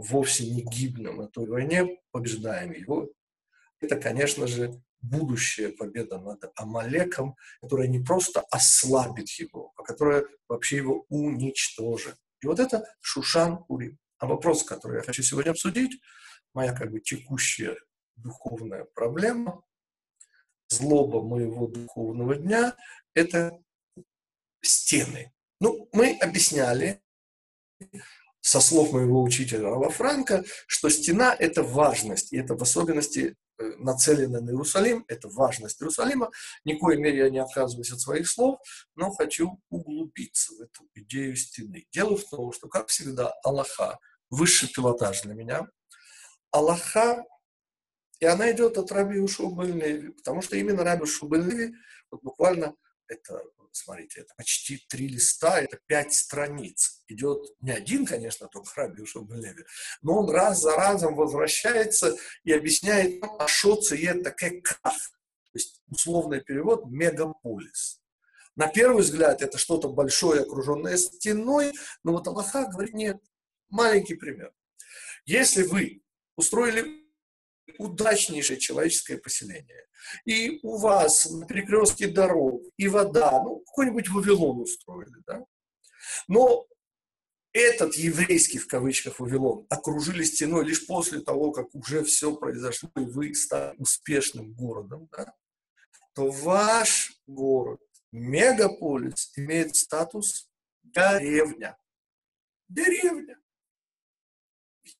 вовсе не гибнем той войне, побеждаем его. Это, конечно же, будущая победа над Амалеком, которая не просто ослабит его, а которая вообще его уничтожит. И вот это Шушан Урим. А вопрос, который я хочу сегодня обсудить, моя как бы текущая духовная проблема, злоба моего духовного дня – это стены. Ну, мы объясняли со слов моего учителя Рава Франка, что стена – это важность, и это в особенности э, нацелено на Иерусалим, это важность Иерусалима. Ни в коей мере я не отказываюсь от своих слов, но хочу углубиться в эту идею стены. Дело в том, что, как всегда, Аллаха – высший пилотаж для меня. Аллаха, и она идет от Раби Ушубы потому что именно Раби Ушубы вот буквально это смотрите, это почти три листа, это пять страниц. Идет не один, конечно, только Раби Леви, но он раз за разом возвращается и объясняет, а что это как. То есть условный перевод «мегаполис». На первый взгляд это что-то большое, окруженное стеной, но вот Аллаха говорит, нет, маленький пример. Если вы устроили удачнейшее человеческое поселение, и у вас на перекрестке дорог, и вода, ну, какой-нибудь Вавилон устроили, да? Но этот еврейский, в кавычках, Вавилон окружили стеной лишь после того, как уже все произошло, и вы стали успешным городом, да? то ваш город, мегаполис, имеет статус деревня. Деревня.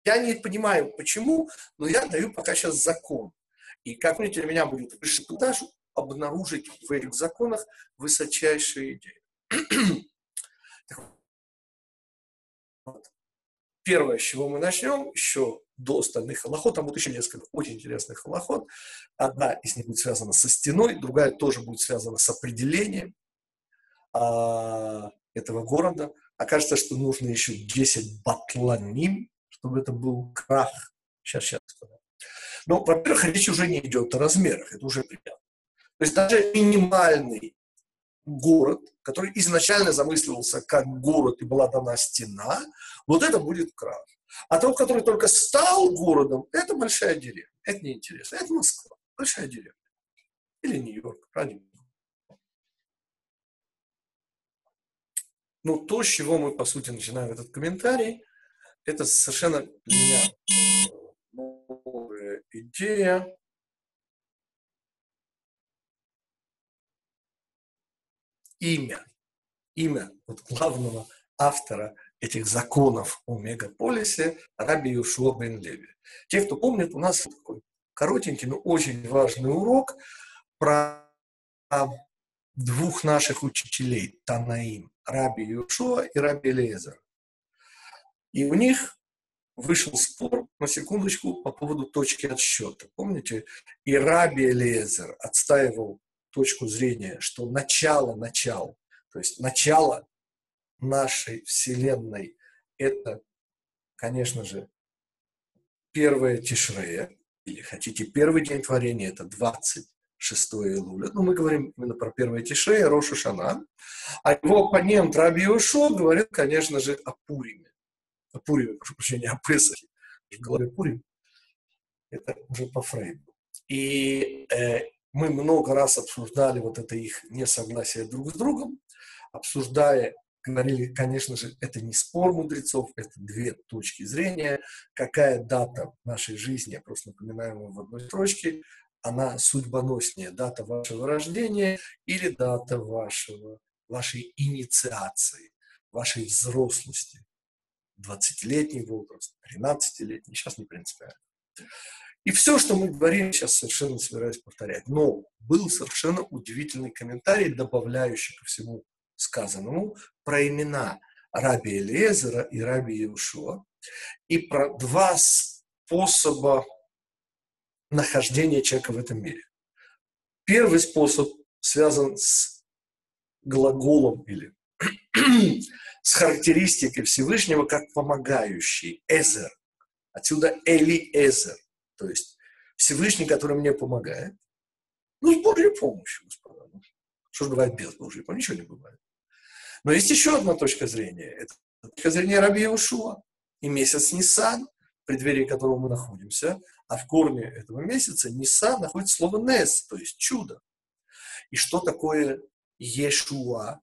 Я не понимаю, почему, но я даю пока сейчас закон. И как видите, для меня будет высший пилотаж обнаружить в этих законах высочайшие идеи. Первое, с чего мы начнем, еще до остальных холоход, там будет еще несколько очень интересных холоход. Одна из них будет связана со стеной, другая тоже будет связана с определением а, этого города. Окажется, что нужно еще 10 батланим, чтобы это был крах. Сейчас, сейчас. Но, во-первых, речь уже не идет о размерах, это уже приятно. То есть даже минимальный город, который изначально замысливался как город и была дана стена, вот это будет крах. А тот, который только стал городом, это большая деревня. Это неинтересно. Это Москва, большая деревня. Или Нью-Йорк, правильно? Ну, то, с чего мы, по сути, начинаем этот комментарий, это совершенно для меня новая идея. Имя. Имя вот главного автора этих законов о мегаполисе Раби Юшуа бен Леви. Те, кто помнит, у нас такой коротенький, но очень важный урок про двух наших учителей, Танаим, Раби Юшуа и Раби Лезер. И у них вышел спор, на секундочку, по поводу точки отсчета. Помните? И Раби Элиезер отстаивал точку зрения, что начало начал, то есть начало нашей Вселенной – это, конечно же, первое Тишрея, или хотите, первый день творения – это 26 Илуля. Ну, мы говорим именно про первое Тишрея, Роша Шана. А его оппонент Раби Ушо говорит, конечно же, о Пуриме о Пуриме, прошу прощения, о Песахе, в голове Пурим, это уже по Фрейду. И э, мы много раз обсуждали вот это их несогласие друг с другом, обсуждая, говорили, конечно же, это не спор мудрецов, это две точки зрения, какая дата в нашей жизни, я просто напоминаю вам в одной строчке, она судьбоноснее, дата вашего рождения или дата вашего, вашей инициации, вашей взрослости. 20-летний возраст, 13-летний, сейчас не принципиально. И все, что мы говорим, сейчас совершенно собираюсь повторять. Но был совершенно удивительный комментарий, добавляющий ко всему сказанному, про имена Раби Элиезера и Раби Иешуа, и про два способа нахождения человека в этом мире. Первый способ связан с глаголом или с характеристикой Всевышнего как помогающий, Эзер. Отсюда Эли Эзер, то есть Всевышний, который мне помогает. Ну, с Божьей помощью, господа. Ну, что же бывает без Божьей помощи? Ничего не бывает. Но есть еще одна точка зрения. Это точка зрения Раби Иешуа. И месяц Нисан преддверии которого мы находимся, а в корне этого месяца Ниса находится слово Нес, то есть чудо. И что такое Ешуа,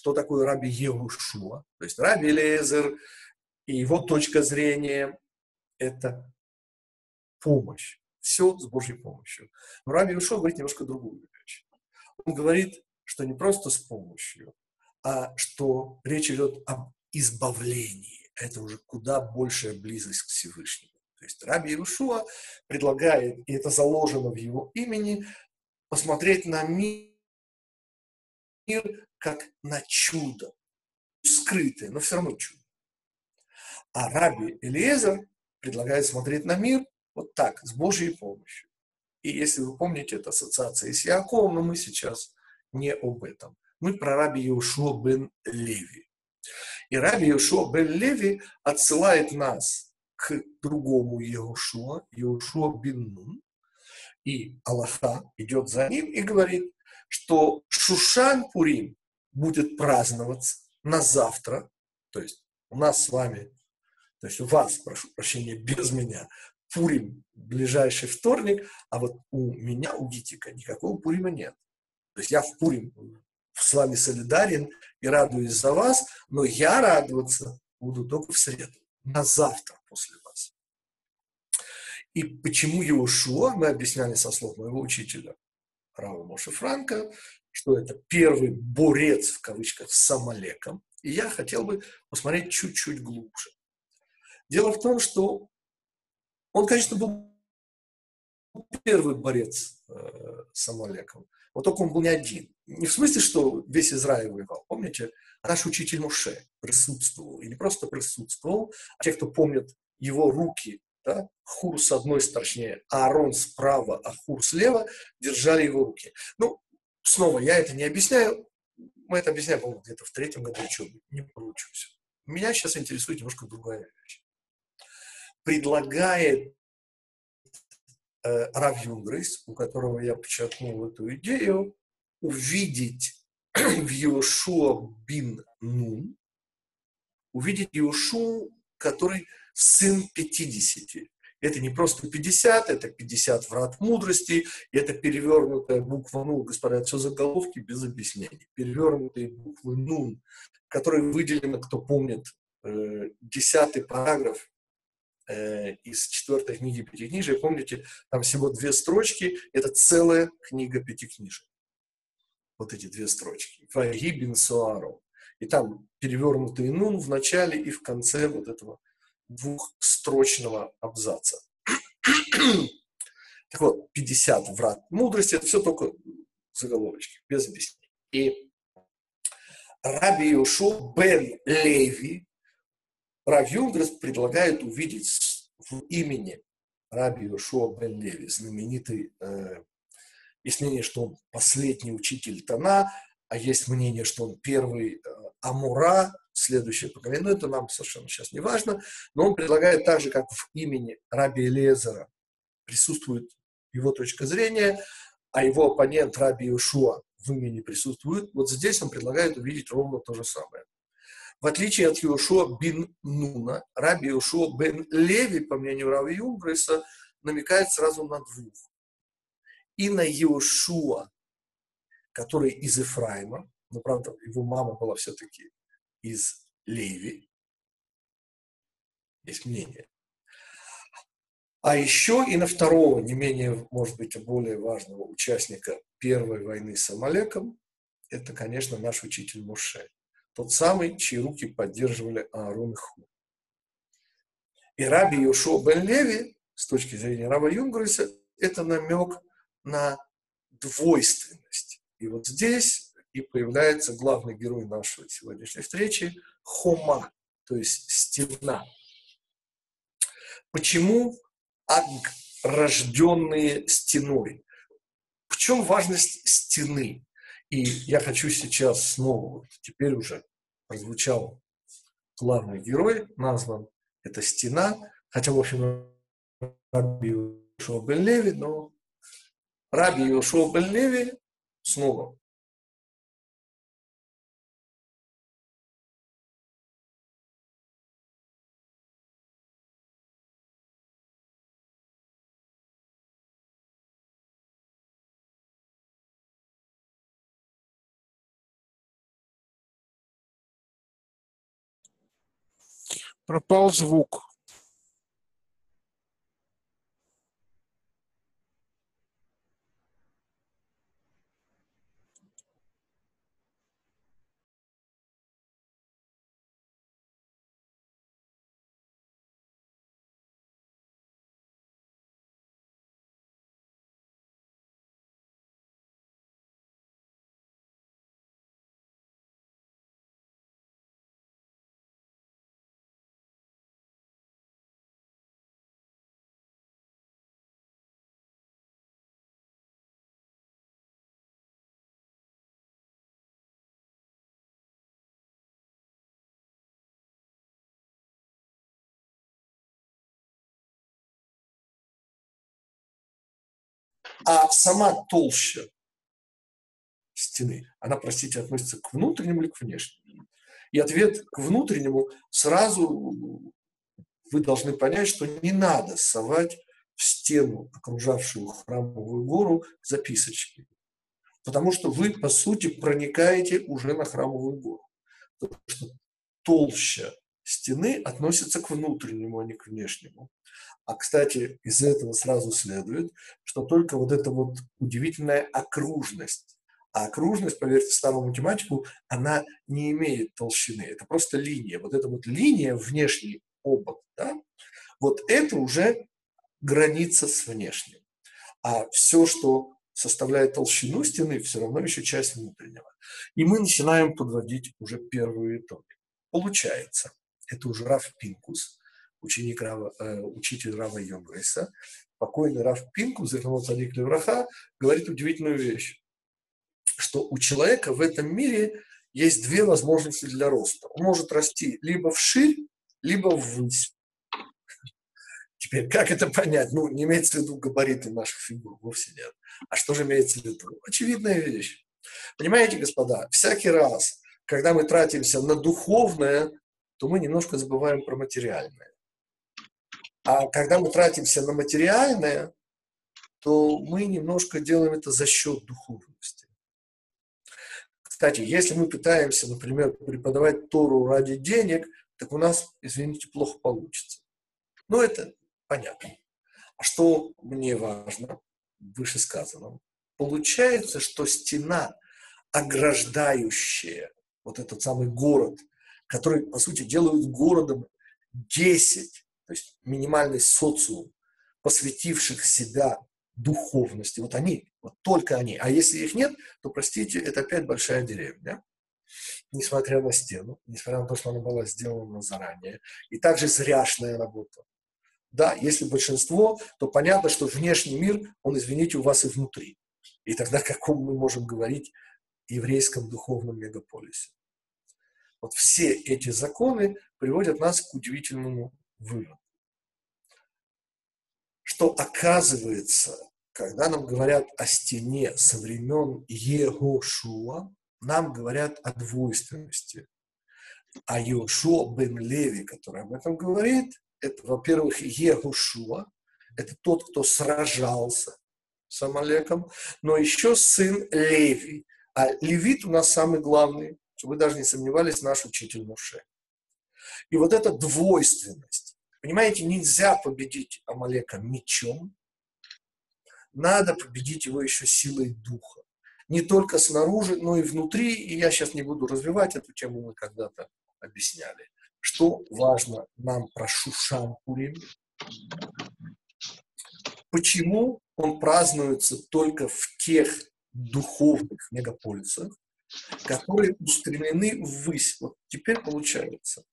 что такое Раби Егушуа, то есть Раби Лезер и его точка зрения – это помощь. Все с Божьей помощью. Но Раби Егушуа говорит немножко другую вещь. Он говорит, что не просто с помощью, а что речь идет об избавлении. Это уже куда большая близость к Всевышнему. То есть Раби Иешуа предлагает, и это заложено в его имени, посмотреть на мир как на чудо. Скрытое, но все равно чудо. А Раби Элиезер предлагает смотреть на мир вот так, с Божьей помощью. И если вы помните, это ассоциация с Яковом, но мы сейчас не об этом. Мы про раби Иошуа бен Леви. И раби Иошуа бен Леви отсылает нас к другому Иошуа, Иошуа бен Нун. И Аллаха идет за ним и говорит, что Шушан Пурим будет праздноваться на завтра, то есть у нас с вами, то есть у вас, прошу прощения, без меня, Пурим ближайший вторник, а вот у меня, у Гитика, никакого Пурима нет. То есть я в Пурим с вами солидарен и радуюсь за вас, но я радоваться буду только в среду, на завтра после вас. И почему Иошуа, мы объясняли со слов моего учителя Рава Моша Франка, что это первый борец, в кавычках, с Амалеком. И я хотел бы посмотреть чуть-чуть глубже. Дело в том, что он, конечно, был первый борец э, с Амалеком. Вот только он был не один. Не в смысле, что весь Израиль воевал. Помните, наш учитель Муше присутствовал. И не просто присутствовал, а те, кто помнит его руки, да, Хур с одной а Аарон справа, а Хур слева, держали его руки. Ну, снова, я это не объясняю. Мы это объясняем, по-моему, где-то в третьем году учебы. Не получилось. Меня сейчас интересует немножко другая вещь. Предлагает э, Рав Юнгрис, у которого я подчеркнул эту идею, увидеть в Иошуа бин Нун, увидеть Иошу, который сын 50. Это не просто 50, это 50 врат мудрости, это перевернутая буква «ну», господа, все заголовки без объяснений. Перевернутые буквы «нун», которые выделены, кто помнит, э, десятый параграф Э, из четвертой книги Пятикнижия. Помните, там всего две строчки, это целая книга Пятикнижия. Вот эти две строчки. Ваги бин Суару. И там перевернутый нун в начале и в конце вот этого двухстрочного абзаца. так вот, 50 врат мудрости, это все только заголовочки, без объяснений. И Раби Иошуа бен Леви, Рав Юнгрес предлагает увидеть в имени Раби Йошуа бен Леви, знаменитый, э, есть мнение, что он последний учитель Тана, а есть мнение, что он первый э, Амура, следующее поколение, но это нам совершенно сейчас не важно, но он предлагает так же, как в имени Раби Элезера присутствует его точка зрения, а его оппонент Раби Иошуа в имени присутствует, вот здесь он предлагает увидеть ровно то же самое. В отличие от Иошуа бин Нуна, Раби Иошуа бен Леви, по мнению Рави Юнгреса, намекает сразу на двух. И на Иошуа, который из Ефраима, но, правда, его мама была все-таки из Леви. Есть мнение. А еще и на второго, не менее, может быть, более важного участника первой войны с Амалеком, это, конечно, наш учитель Муше тот самый, чьи руки поддерживали Аарон и Ху. И Раби Йошуа бен Леви, с точки зрения Раба Юнгреса, это намек на двойственность. И вот здесь и появляется главный герой нашей сегодняшней встречи – Хома, то есть стена. Почему Аг, рожденные стеной? В чем важность стены? И я хочу сейчас снова, теперь уже прозвучал главный герой, назван это стена, хотя, в общем, Раби Йошуа бен Леви, но Раби Йошуа бен Леви снова Пропал звук. А сама толща стены, она, простите, относится к внутреннему или к внешнему? И ответ к внутреннему сразу вы должны понять, что не надо совать в стену, окружавшую храмовую гору, записочки. Потому что вы, по сути, проникаете уже на храмовую гору. Потому что толща стены относится к внутреннему, а не к внешнему. А, кстати, из этого сразу следует, что только вот эта вот удивительная окружность, а окружность, поверьте старому математику, она не имеет толщины, это просто линия. Вот эта вот линия, внешний обод, да, вот это уже граница с внешним. А все, что составляет толщину стены, все равно еще часть внутреннего. И мы начинаем подводить уже первые итоги. Получается, это уже Раф Пинкус, ученик Рава, э, учитель Рава Йонгрейса, покойный Раф Пинкус, Зернот Садик Левраха, говорит удивительную вещь, что у человека в этом мире есть две возможности для роста. Он может расти либо вширь, либо ввысь. Теперь, как это понять? Ну, не имеется в виду габариты наших фигур, вовсе нет. А что же имеется в виду? Очевидная вещь. Понимаете, господа, всякий раз, когда мы тратимся на духовное, то мы немножко забываем про материальное. А когда мы тратимся на материальное, то мы немножко делаем это за счет духовности. Кстати, если мы пытаемся, например, преподавать Тору ради денег, так у нас, извините, плохо получится. Ну, это понятно. А что мне важно, вышесказанном? Получается, что стена, ограждающая вот этот самый город, который, по сути, делают городом 10, то есть минимальный социум, посвятивших себя духовности. Вот они, вот только они. А если их нет, то, простите, это опять большая деревня. Несмотря на стену, несмотря на то, что она была сделана заранее. И также зряшная работа. Да, если большинство, то понятно, что внешний мир, он, извините, у вас и внутри. И тогда о каком мы можем говорить еврейском духовном мегаполисе? Вот все эти законы приводят нас к удивительному выводу. Что оказывается, когда нам говорят о стене со времен Егошуа, нам говорят о двойственности. А Йошуа бен Леви, который об этом говорит, это, во-первых, Егушуа, это тот, кто сражался с Амалеком, но еще сын Леви. А левит у нас самый главный, чтобы вы даже не сомневались, наш учитель Муше. И вот эта двойственность. Понимаете, нельзя победить Амалека мечом, надо победить его еще силой духа. Не только снаружи, но и внутри. И я сейчас не буду развивать эту тему, мы когда-то объясняли. Что важно нам про Шушан Пурим? Почему он празднуется только в тех духовных мегаполисах, которые устремлены ввысь. Вот теперь получается,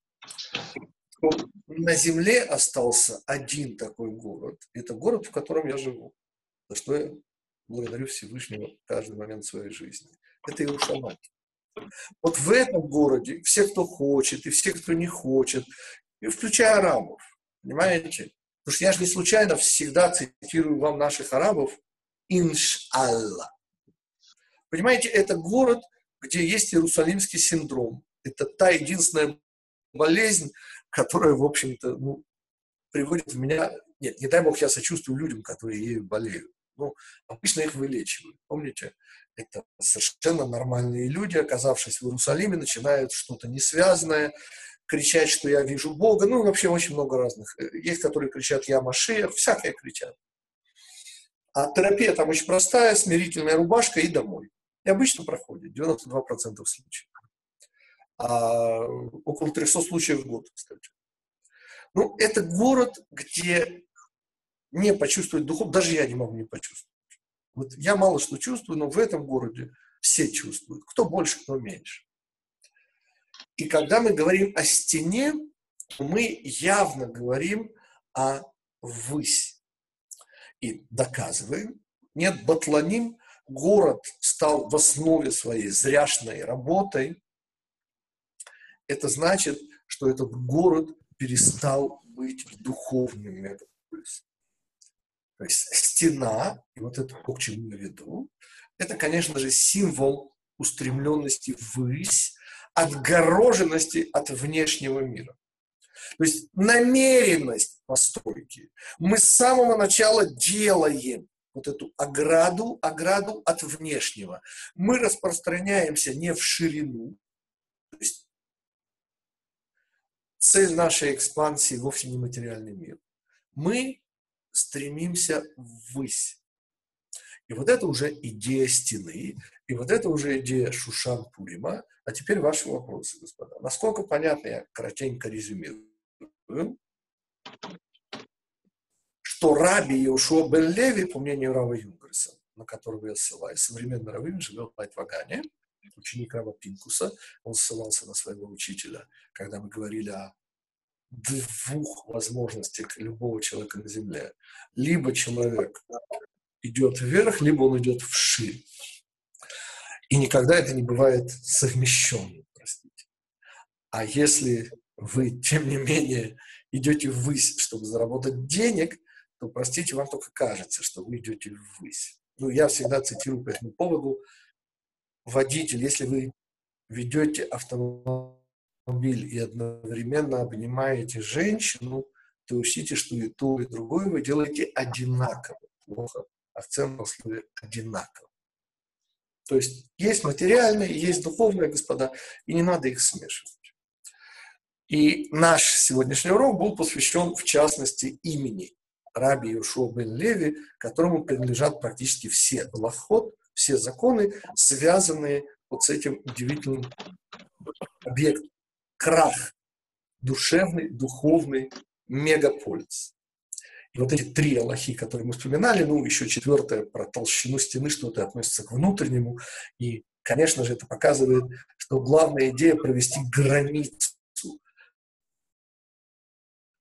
что на Земле остался один такой город. Это город, в котором я живу. За что я благодарю Всевышнего каждый момент своей жизни. Это Иерусалим. Вот в этом городе все, кто хочет, и все, кто не хочет, и включая арабов, понимаете? Потому что я же не случайно всегда цитирую вам наших арабов «Иншалла». Понимаете, это город, где есть Иерусалимский синдром. Это та единственная болезнь, которая, в общем-то, ну, приводит в меня... Нет, не дай бог, я сочувствую людям, которые ею болеют. Ну, обычно их вылечивают. Помните, это совершенно нормальные люди, оказавшись в Иерусалиме, начинают что-то несвязанное, кричать, что я вижу Бога. Ну, вообще очень много разных. Есть, которые кричат «я Машех», всякое кричат. А терапия там очень простая, смирительная рубашка и домой. И обычно проходит, 92% случаев. А около 300 случаев в год, кстати. Ну, это город, где не почувствовать духов, даже я не могу не почувствовать. Вот я мало что чувствую, но в этом городе все чувствуют. Кто больше, кто меньше. И когда мы говорим о стене, мы явно говорим о высь. И доказываем, нет, Батланим, город стал в основе своей зряшной работой. Это значит, что этот город перестал быть духовным мегаполисом. То есть стена, и вот это то, к чему я веду, это, конечно же, символ устремленности ввысь, отгороженности от внешнего мира. То есть намеренность постройки. Мы с самого начала делаем вот эту ограду, ограду от внешнего. Мы распространяемся не в ширину. То есть цель нашей экспансии вовсе не материальный мир. Мы стремимся ввысь. И вот это уже идея стены, и вот это уже идея Шушан Пурима. А теперь ваши вопросы, господа. Насколько понятно, я коротенько резюмирую, что Раби Иошуа бен Леви, по мнению Рава Юнгерса, на которого я ссылаюсь, современный раввин, живет в Айтвагане, ученик Рава Пинкуса, он ссылался на своего учителя, когда мы говорили о двух возможностях любого человека на Земле. Либо человек идет вверх, либо он идет вширь. И никогда это не бывает совмещенным, простите. А если вы, тем не менее, идете ввысь, чтобы заработать денег, то, простите, вам только кажется, что вы идете ввысь. Ну, я всегда цитирую по этому поводу водитель, если вы ведете автомобиль и одновременно обнимаете женщину, то учтите, что и то, и другое вы делаете одинаково плохо а в целом условия одинаковы. То есть есть материальное, есть духовное, господа, и не надо их смешивать. И наш сегодняшний урок был посвящен, в частности, имени Раби Йошуа бен Леви, которому принадлежат практически все лохот, все законы, связанные вот с этим удивительным объектом. Крах. Душевный, духовный мегаполис. И вот эти три Аллахи, которые мы вспоминали, ну, еще четвертое про толщину стены, что это относится к внутреннему. И, конечно же, это показывает, что главная идея провести границу,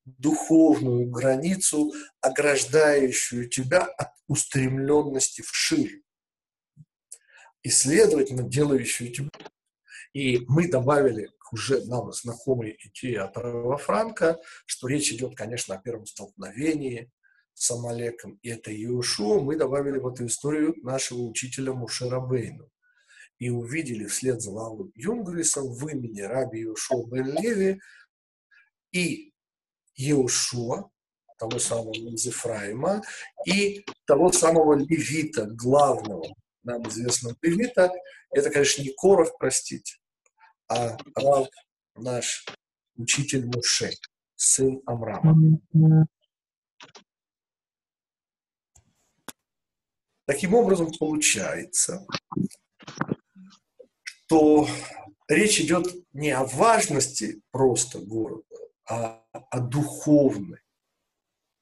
духовную границу, ограждающую тебя от устремленности вширь. И, следовательно, делающую тебя. И мы добавили уже нам знакомой идее от Франка, что речь идет, конечно, о первом столкновении с Амалеком, и это Иешуа, мы добавили в эту историю нашего учителя Мушера Бейну. И увидели вслед за Лаву Юнгрисом в имени Раби Иешуа бен Леви и Иешуа, того самого из и того самого левита, главного, нам известного левита, это, конечно, не Корах, простите, а Рав наш учитель Муше, сын Амрама. Таким образом, получается, что речь идет не о важности просто города, а о духовной,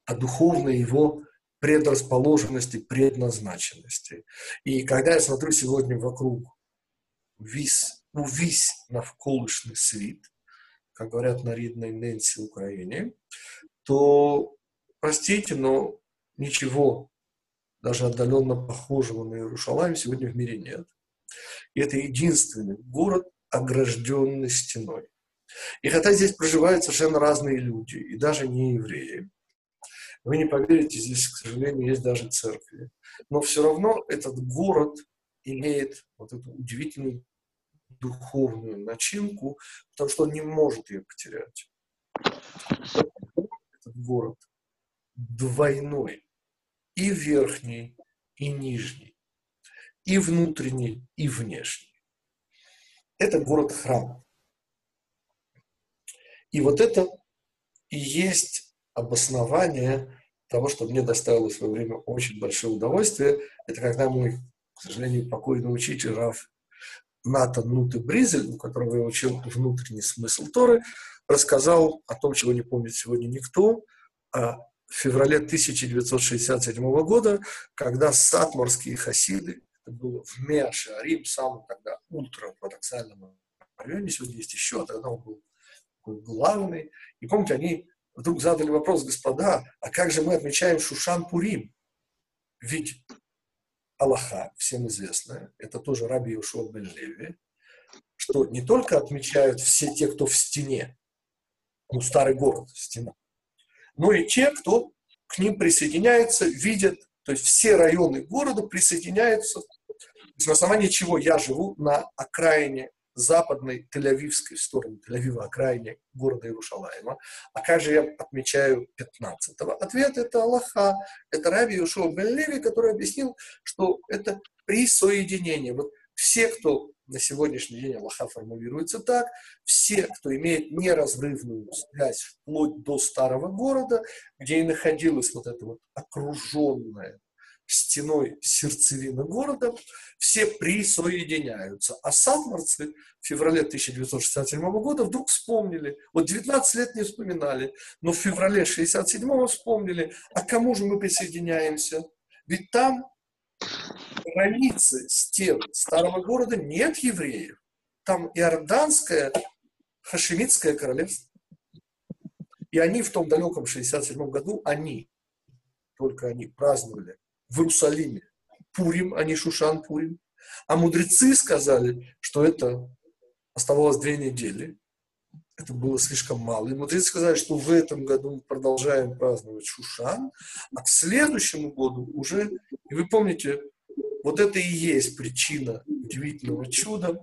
о духовной его предрасположенности, предназначенности. И когда я смотрю сегодня вокруг вис увесь навколишний світ, как говорят на рідной Нэнси Украине, то, простите, но ничего даже отдаленно похожего на Иерушалаем сегодня в мире нет. И это единственный город, огражденный стеной. И хотя здесь проживают совершенно разные люди, и даже не евреи, вы не поверите, здесь, к сожалению, есть даже церкви. Но все равно этот город имеет вот эту удивительную духовную начинку, потому что он не может ее потерять. Этот город двойной, и верхний, и нижний, и внутренний, и внешний. Это город-храм. И вот это и есть обоснование того, что мне доставило в свое время очень большое удовольствие. Это когда мой, к сожалению, покойный учитель Раф Натан Нуты Бризель, у которого я учил внутренний смысл Торы, рассказал о том, чего не помнит сегодня никто, о феврале 1967 года, когда сатморские хасиды, это было в Меаше, Рим, самом тогда ультраортодоксальном районе, сегодня есть еще, а тогда он был такой главный. И помните, они вдруг задали вопрос, господа, а как же мы отмечаем Шушан Пурим? Ведь Аллаха, всем известная, это тоже Раби Юшуа бен Леви, что не только отмечают все те, кто в стене, ну, старый город, стена, но и те, кто к ним присоединяется, видят, то есть все районы города присоединяются, на основании чего я живу на окраине западной Тель-Авивской стороны, Тель-Авива, окраине города Иерушалайма. А как же я отмечаю 15-го? Ответ – это Аллаха. Это Раби Юшуа бен Леви, который объяснил, что это присоединение. Вот все, кто на сегодняшний день Аллаха формулируется так, все, кто имеет неразрывную связь вплоть до старого города, где и находилась вот эта вот окруженная стеной сердцевина города, все присоединяются. А садмарцы в феврале 1967 года вдруг вспомнили, вот 19 лет не вспоминали, но в феврале 1967 вспомнили, а кому же мы присоединяемся? Ведь там границы стен старого города нет евреев. Там иорданское, хашемитское королевство. И они в том далеком 67 году, они, только они праздновали в Иерусалиме Пурим, а не Шушан Пурим. А мудрецы сказали, что это оставалось две недели. Это было слишком мало. И мудрецы сказали, что в этом году мы продолжаем праздновать Шушан, а к следующему году уже, и вы помните, вот это и есть причина удивительного чуда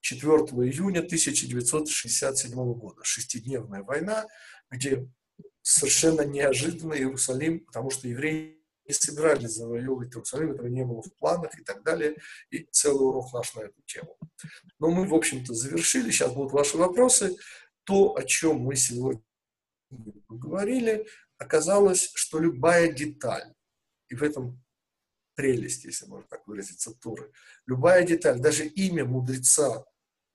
4 июня 1967 года. Шестидневная война, где совершенно неожиданно Иерусалим, потому что евреи не собирались завоевывать Иерусалим, этого не было в планах и так далее, и целый урок наш на эту тему. Но мы, в общем-то, завершили, сейчас будут ваши вопросы. То, о чем мы сегодня говорили, оказалось, что любая деталь, и в этом прелесть, если можно так выразиться, Туры, любая деталь, даже имя мудреца,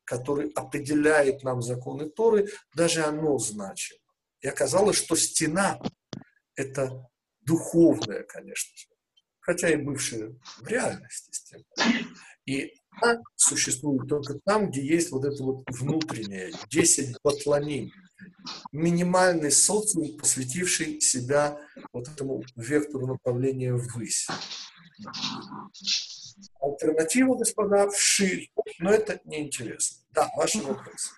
который определяет нам законы Торы, даже оно значимо. И оказалось, что стена – это духовная, конечно же, хотя и бывшая в реальности. И она существует только там, где есть вот это вот внутреннее, 10 батланим, минимальный социум, посвятивший себя вот этому вектору направления ввысь. Альтернатива, господа, вширь, но это неинтересно. Да, ваши вопросы.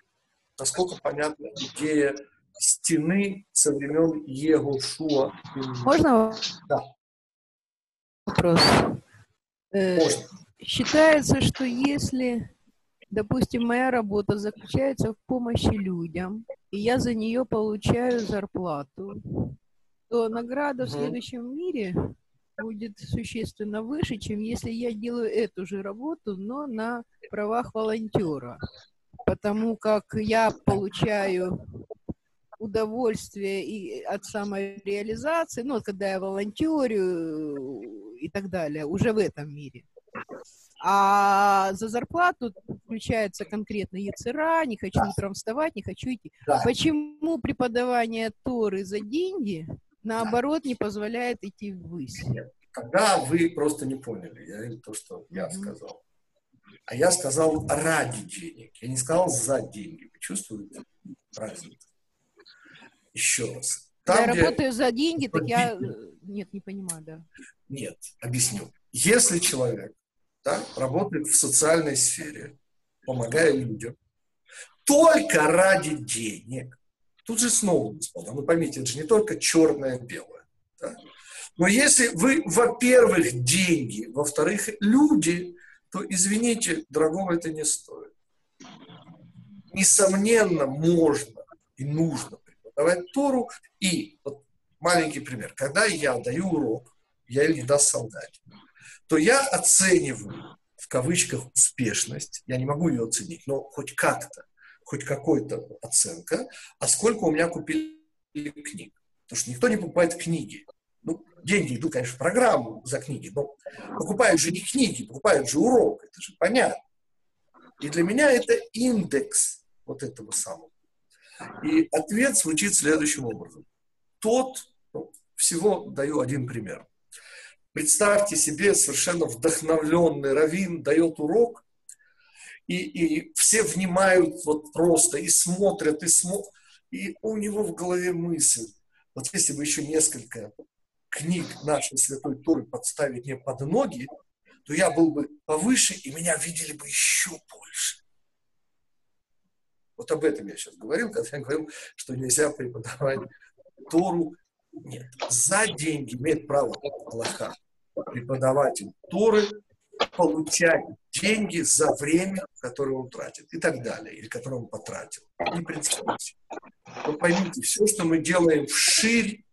Насколько понятна идея стены со времен Егошуа. Можно да. вопрос? Можно. Считается, что если, допустим, моя работа заключается в помощи людям, и я за нее получаю зарплату, то награда угу. в следующем мире будет существенно выше, чем если я делаю эту же работу, но на правах волонтера. Потому как я получаю удовольствие и от самореализации, ну, когда я волонтерю и так далее, уже в этом мире. А за зарплату включается конкретно яцера, не хочу утром вставать, не хочу идти. Да. Почему преподавание Торы за деньги, наоборот, не позволяет идти ввысь? Тогда вы просто не поняли я, то, что я сказал. А я сказал ради денег. Я не сказал за деньги. Вы чувствуете разницу? Еще раз. Там, я где... работаю за деньги, так я... Э, нет, не понимаю, да. Нет, объясню. Если человек да, работает в социальной сфере, помогая людям, только ради денег, тут же снова, господа, ну поймите, это же не только черное-белое. Да? Но если вы, во-первых, деньги, во-вторых, люди, то, извините, дорогого это не стоит. Несомненно, можно и нужно преподавать Тору. И вот маленький пример. Когда я даю урок, я или даст солдате, то я оцениваю в кавычках успешность, я не могу ее оценить, но хоть как-то, хоть какая-то оценка, а сколько у меня купили книг. Потому что никто не покупает книги. Ну, деньги идут, конечно, в программу за книги, но покупают же не книги, покупают же урок, это же понятно. И для меня это индекс вот этого самого. И ответ звучит следующим образом. Тот, ну, всего даю один пример. Представьте себе совершенно вдохновленный раввин дает урок, и, и все внимают вот просто, и смотрят, и смотрят, и у него в голове мысль, вот если бы еще несколько книг нашей Святой Торы подставить мне под ноги, то я был бы повыше, и меня видели бы еще больше. Вот об этом я сейчас говорил, когда я говорил, что нельзя преподавать Тору. Нет, за деньги имеет право Аллаха преподаватель Торы получать деньги за время, которое он тратит, и так далее, или которое он потратил. Не принципиально. Но поймите, все, что мы делаем вширь,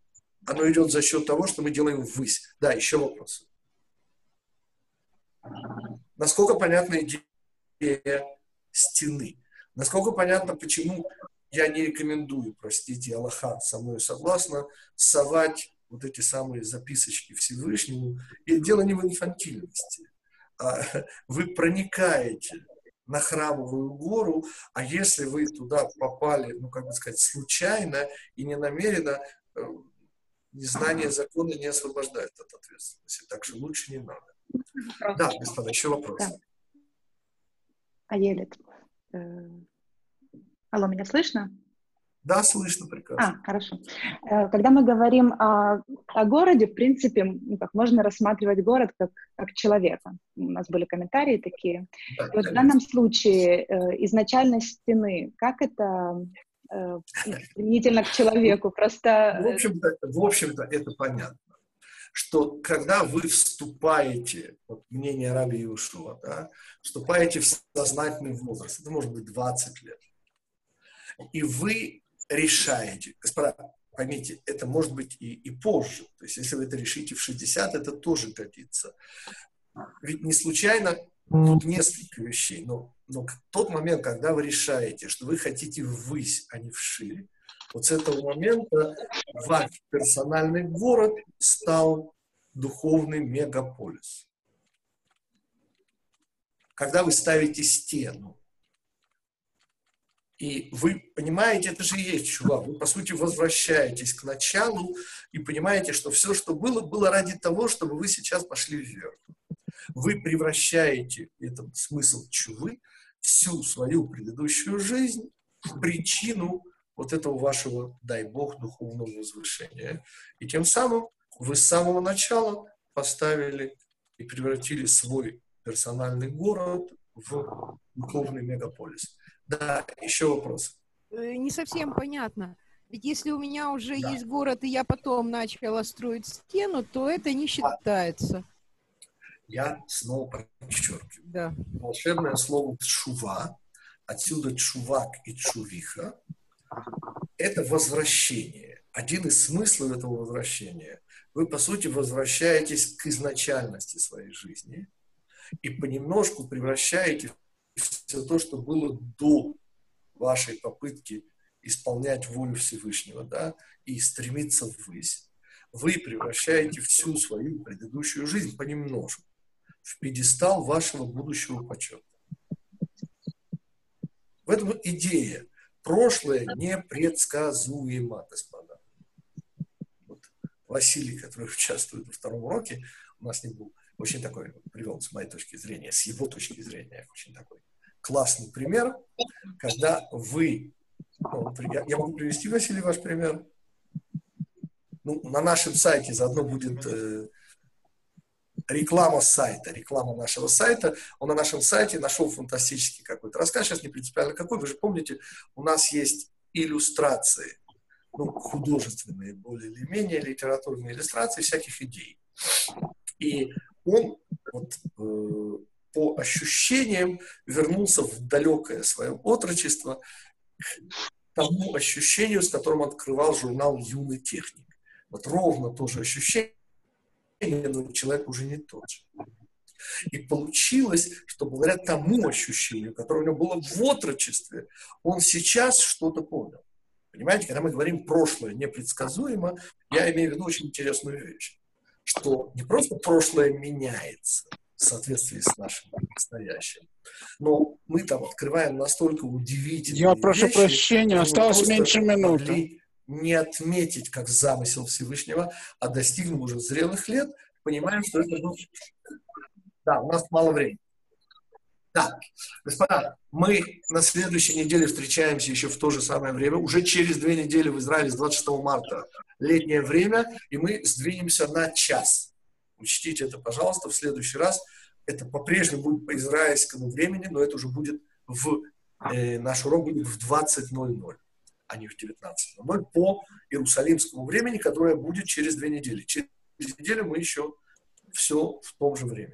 оно идет за счет того, что мы делаем ввысь. Да, еще вопрос. Насколько понятна идея стены? Насколько понятно, почему я не рекомендую, простите, Аллаха со мной согласно, совать вот эти самые записочки Всевышнему. И дело не в инфантильности. А вы проникаете на храмовую гору, а если вы туда попали, ну, как бы сказать, случайно и не намеренно, э, незнание закона не освобождает от ответственности. Так что лучше не надо. Да, господа, еще вопросы. Да. А Елит, э, алло, меня слышно? Да, слышно прекрасно. А, хорошо. Э, когда мы говорим о, о городе, в принципе, ну, как можно рассматривать город как, как человека. У нас были комментарии такие. Да, вот в данном случае э, изначальность стены, как это э, применительно к человеку? Просто... В общем-то, в общем-то это понятно что когда вы вступаете, вот мнение Раби Иушуа, да, вступаете в сознательный возраст, это может быть 20 лет, и вы решаете. Господа, поймите, это может быть и, и позже. То есть, если вы это решите в 60, это тоже годится. Ведь не случайно тут несколько вещей, но, но тот момент, когда вы решаете, что вы хотите ввысь, а не вширь, вот с этого момента ваш персональный город стал духовный мегаполис. Когда вы ставите стену, и вы понимаете, это же есть чува. Вы, по сути, возвращаетесь к началу и понимаете, что все, что было, было ради того, чтобы вы сейчас пошли вверх. Вы превращаете, это смысл чувы, всю свою предыдущую жизнь в причину вот этого вашего, дай Бог, духовного возвышения. И тем самым вы с самого начала поставили и превратили свой персональный город в духовный мегаполис. Да, еще вопрос. Э, не совсем понятно. Ведь если у меня уже да. есть город, и я потом начала строить стену, то это не считается. Я снова подчеркиваю. Да. Волшебное слово «чува», отсюда «чувак» и «чувиха», это возвращение. Один из смыслов этого возвращения. Вы, по сути, возвращаетесь к изначальности своей жизни и понемножку превращаете все то, что было до вашей попытки исполнять волю Всевышнего, да, и стремиться ввысь, вы превращаете всю свою предыдущую жизнь понемножку в пьедестал вашего будущего почета. В этом идея. Прошлое непредсказуемо, господа. Вот Василий, который участвует во втором уроке, у нас не был очень такой, привел с моей точки зрения, с его точки зрения, очень такой классный пример, когда вы, ну, я, могу привести, Василий, ваш пример? Ну, на нашем сайте заодно будет э, реклама сайта, реклама нашего сайта. Он на нашем сайте нашел фантастический какой-то рассказ, сейчас не принципиально какой, вы же помните, у нас есть иллюстрации, ну, художественные более или менее, литературные иллюстрации всяких идей. И он вот, э, по ощущениям вернулся в далекое свое отрочество к тому ощущению, с которым открывал журнал «Юный техник». Вот ровно то же ощущение, но человек уже не тот же. И получилось, что благодаря тому ощущению, которое у него было в отрочестве, он сейчас что-то понял. Понимаете, когда мы говорим «прошлое непредсказуемо», я имею в виду очень интересную вещь, что не просто прошлое меняется в соответствии с нашим настоящим, но мы там открываем настолько удивительные Я прошу вещи, прощения, осталось меньше минуты. Не отметить как замысел Всевышнего, а достигнув уже зрелых лет, понимаем, что это был... Да, у нас мало времени. Да, господа, мы на следующей неделе встречаемся еще в то же самое время, уже через две недели в Израиле с 26 марта, летнее время, и мы сдвинемся на час. Учтите это, пожалуйста, в следующий раз. Это по-прежнему будет по израильскому времени, но это уже будет в... Э, наш урок будет в 20.00 а не в 19.00 по иерусалимскому времени, которое будет через две недели. Через неделю мы еще все в том же времени.